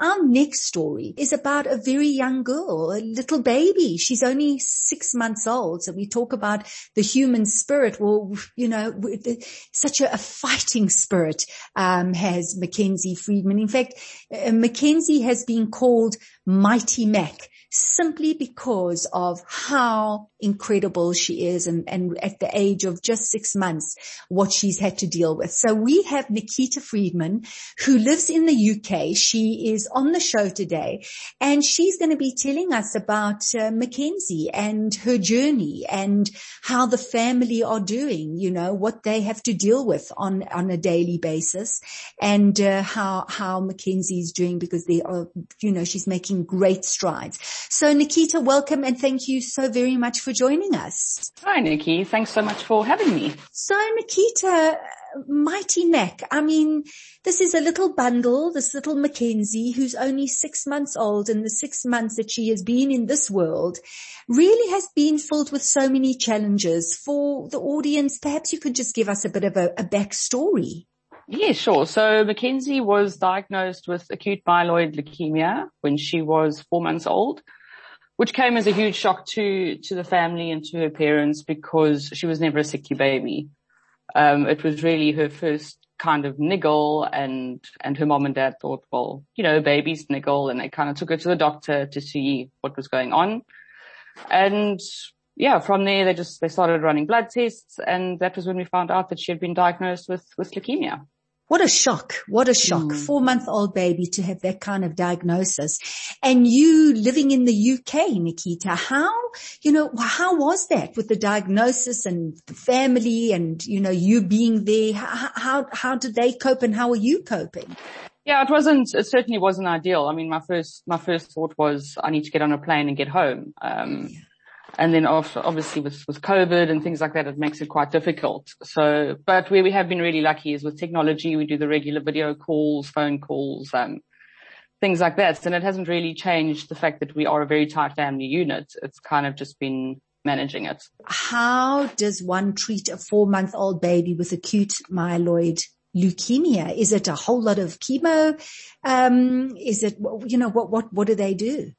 Our next story is about a very young girl, a little baby. She's only six months old. So we talk about the human spirit. Well, you know, such a, a fighting spirit um, has Mackenzie Friedman. In fact, uh, Mackenzie has been called Mighty Mac simply because of how incredible she is and, and at the age of just six months, what she's had to deal with. So we have Nikita Friedman who lives in the UK. She is on the show today and she's going to be telling us about uh, Mackenzie and her journey and how the family are doing, you know, what they have to deal with on, on a daily basis and uh, how, how Mackenzie is doing because they are, you know, she's making great strides. So Nikita, welcome and thank you so very much for joining us. Hi Nikki, thanks so much for having me. So Nikita, Mighty Mac. I mean, this is a little bundle, this little Mackenzie who's only six months old and the six months that she has been in this world really has been filled with so many challenges for the audience. Perhaps you could just give us a bit of a, a backstory. Yeah, sure. So Mackenzie was diagnosed with acute myeloid leukemia when she was four months old, which came as a huge shock to, to the family and to her parents because she was never a sickly baby. Um, it was really her first kind of niggle and, and her mom and dad thought, well, you know, babies niggle and they kind of took her to the doctor to see what was going on. And yeah, from there they just, they started running blood tests and that was when we found out that she had been diagnosed with, with leukemia. What a shock. What a shock. Mm. Four month old baby to have that kind of diagnosis. And you living in the UK, Nikita, how, you know, how was that with the diagnosis and the family and, you know, you being there? How, how, how did they cope and how are you coping? Yeah, it wasn't, it certainly wasn't ideal. I mean, my first, my first thought was I need to get on a plane and get home. Um, yeah. And then obviously with, with COVID and things like that, it makes it quite difficult. So, but where we have been really lucky is with technology, we do the regular video calls, phone calls, um, things like that. And it hasn't really changed the fact that we are a very tight family unit. It's kind of just been managing it. How does one treat a four month old baby with acute myeloid leukemia? Is it a whole lot of chemo? Um, is it, you know, what, what, what do they do?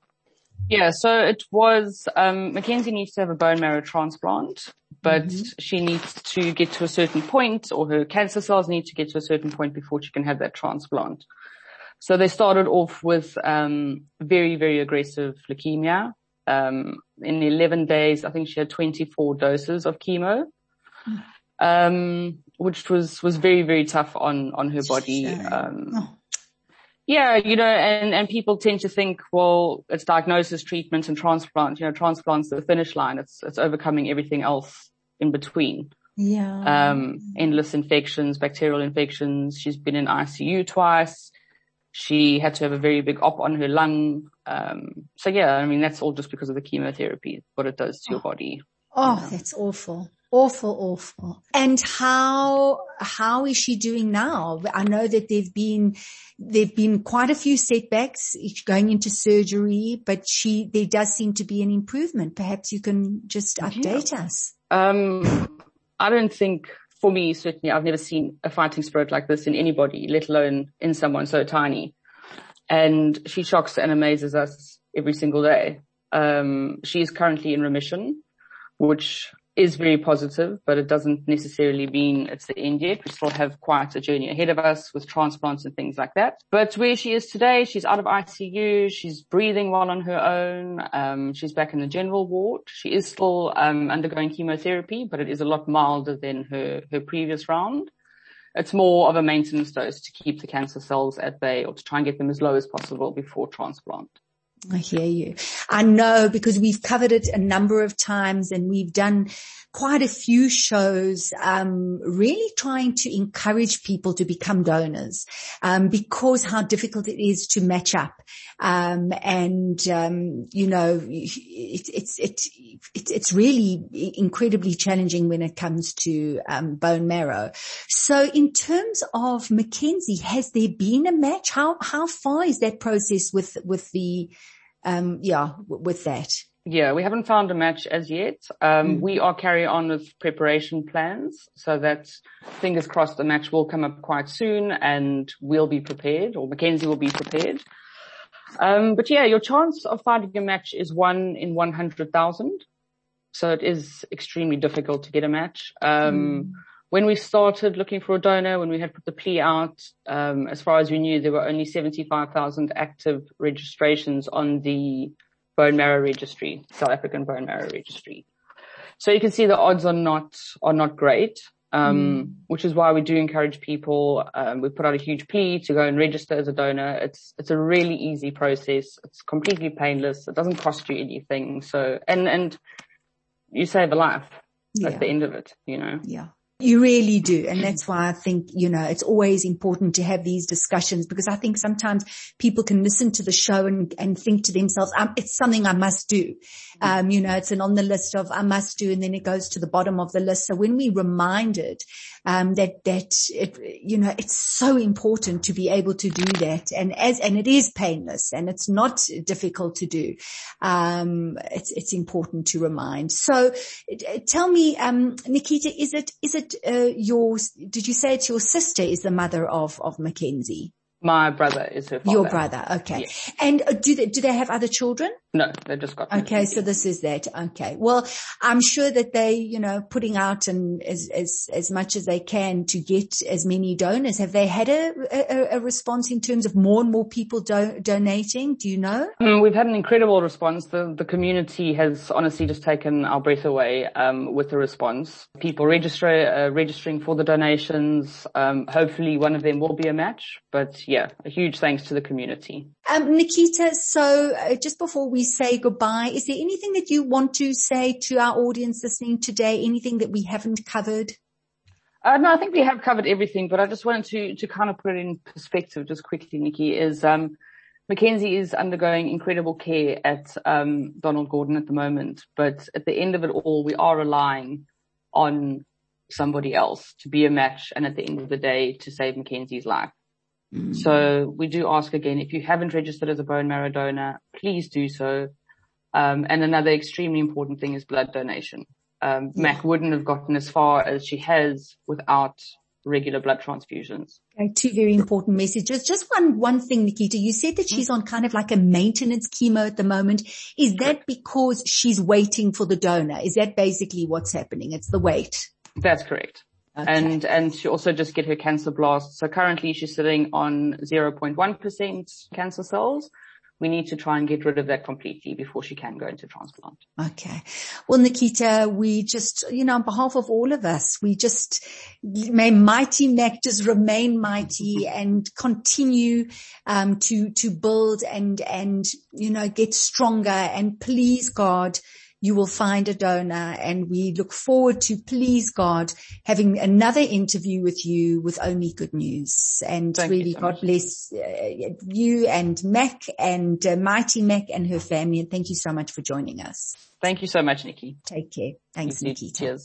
Yeah, so it was, um, Mackenzie needs to have a bone marrow transplant, but mm-hmm. she needs to get to a certain point or her cancer cells need to get to a certain point before she can have that transplant. So they started off with, um, very, very aggressive leukemia. Um, in 11 days, I think she had 24 doses of chemo. Mm. Um, which was, was very, very tough on, on her body. Um, oh yeah, you know, and, and people tend to think, well, it's diagnosis, treatment and transplant. You know, transplant's the finish line. It's, it's overcoming everything else in between. Yeah. Um, endless infections, bacterial infections. She's been in ICU twice. She had to have a very big op on her lung. Um, so yeah, I mean, that's all just because of the chemotherapy, what it does to oh. your body. Oh, you know? that's awful. Awful, awful. And how, how is she doing now? I know that there've been, there've been quite a few setbacks going into surgery, but she, there does seem to be an improvement. Perhaps you can just update yeah. us. Um, I don't think for me, certainly I've never seen a fighting spirit like this in anybody, let alone in someone so tiny. And she shocks and amazes us every single day. Um, she is currently in remission, which is very positive, but it doesn't necessarily mean it's the end yet. We still have quite a journey ahead of us with transplants and things like that. But where she is today, she's out of ICU. She's breathing well on her own. Um, she's back in the general ward. She is still um, undergoing chemotherapy, but it is a lot milder than her her previous round. It's more of a maintenance dose to keep the cancer cells at bay or to try and get them as low as possible before transplant. I hear you. I know because we've covered it a number of times and we've done quite a few shows, um, really trying to encourage people to become donors, um, because how difficult it is to match up. Um, and, um, you know, it, it's, it, it, it's really incredibly challenging when it comes to, um, bone marrow. So in terms of Mackenzie, has there been a match? How, how far is that process with, with the, um, yeah, with that? Yeah, we haven't found a match as yet. Um, mm. we are carrying on with preparation plans so that fingers crossed the match will come up quite soon and we'll be prepared or Mackenzie will be prepared. Um, but yeah, your chance of finding a match is one in 100,000. So it is extremely difficult to get a match. Um, mm. when we started looking for a donor, when we had put the plea out, um, as far as we knew, there were only 75,000 active registrations on the bone marrow registry, South African bone marrow registry. So you can see the odds are not, are not great. Um, mm. which is why we do encourage people. Um, we put out a huge plea to go and register as a donor. It's, it's a really easy process. It's completely painless. It doesn't cost you anything. So, and, and you save a life yeah. at the end of it, you know? Yeah. You really do. And that's why I think, you know, it's always important to have these discussions because I think sometimes people can listen to the show and, and think to themselves, um, it's something I must do. Um, you know, it's an on the list of I must do and then it goes to the bottom of the list. So when we reminded, um, that, that it, you know, it's so important to be able to do that. And as, and it is painless and it's not difficult to do. Um, it's, it's important to remind. So tell me, um, Nikita, is it, is it uh, your, did you say it's your sister is the mother of, of Mackenzie? My brother is her father. Your brother, okay. Yes. And uh, do they, do they have other children? No, they just got. Okay, so this is that. Okay. Well, I'm sure that they, you know, putting out and as, as, as much as they can to get as many donors. Have they had a, a, a response in terms of more and more people do, donating? Do you know? Mm, we've had an incredible response. The, the community has honestly just taken our breath away, um, with the response. People register, uh, registering for the donations. Um, hopefully one of them will be a match, but yeah, a huge thanks to the community. Um, Nikita, so uh, just before we say goodbye, is there anything that you want to say to our audience listening today? Anything that we haven't covered? Uh, no, I think we have covered everything, but I just wanted to, to kind of put it in perspective just quickly, Nikki, is, um, Mackenzie is undergoing incredible care at, um, Donald Gordon at the moment, but at the end of it all, we are relying on somebody else to be a match and at the end of the day to save Mackenzie's life. Mm. So we do ask again, if you haven't registered as a bone marrow donor, please do so. Um, and another extremely important thing is blood donation. Um. Mac wouldn't have gotten as far as she has without regular blood transfusions. Okay, two very important messages. Just one, one thing, Nikita, you said that she's on kind of like a maintenance chemo at the moment. Is that because she's waiting for the donor? Is that basically what's happening? It's the wait. That's correct. Okay. And, and she also just get her cancer blast. So currently she's sitting on 0.1% cancer cells. We need to try and get rid of that completely before she can go into transplant. Okay. Well, Nikita, we just, you know, on behalf of all of us, we just may mighty nectars remain mighty and continue, um, to, to build and, and, you know, get stronger and please God, you will find a donor and we look forward to please God having another interview with you with only good news and Thank really so God much. bless uh, you and Mac and uh, Mighty Mac and her family and thank you so much for joining us. Thank you so much, Nikki. Take care. Thanks, Nikki. Cheers.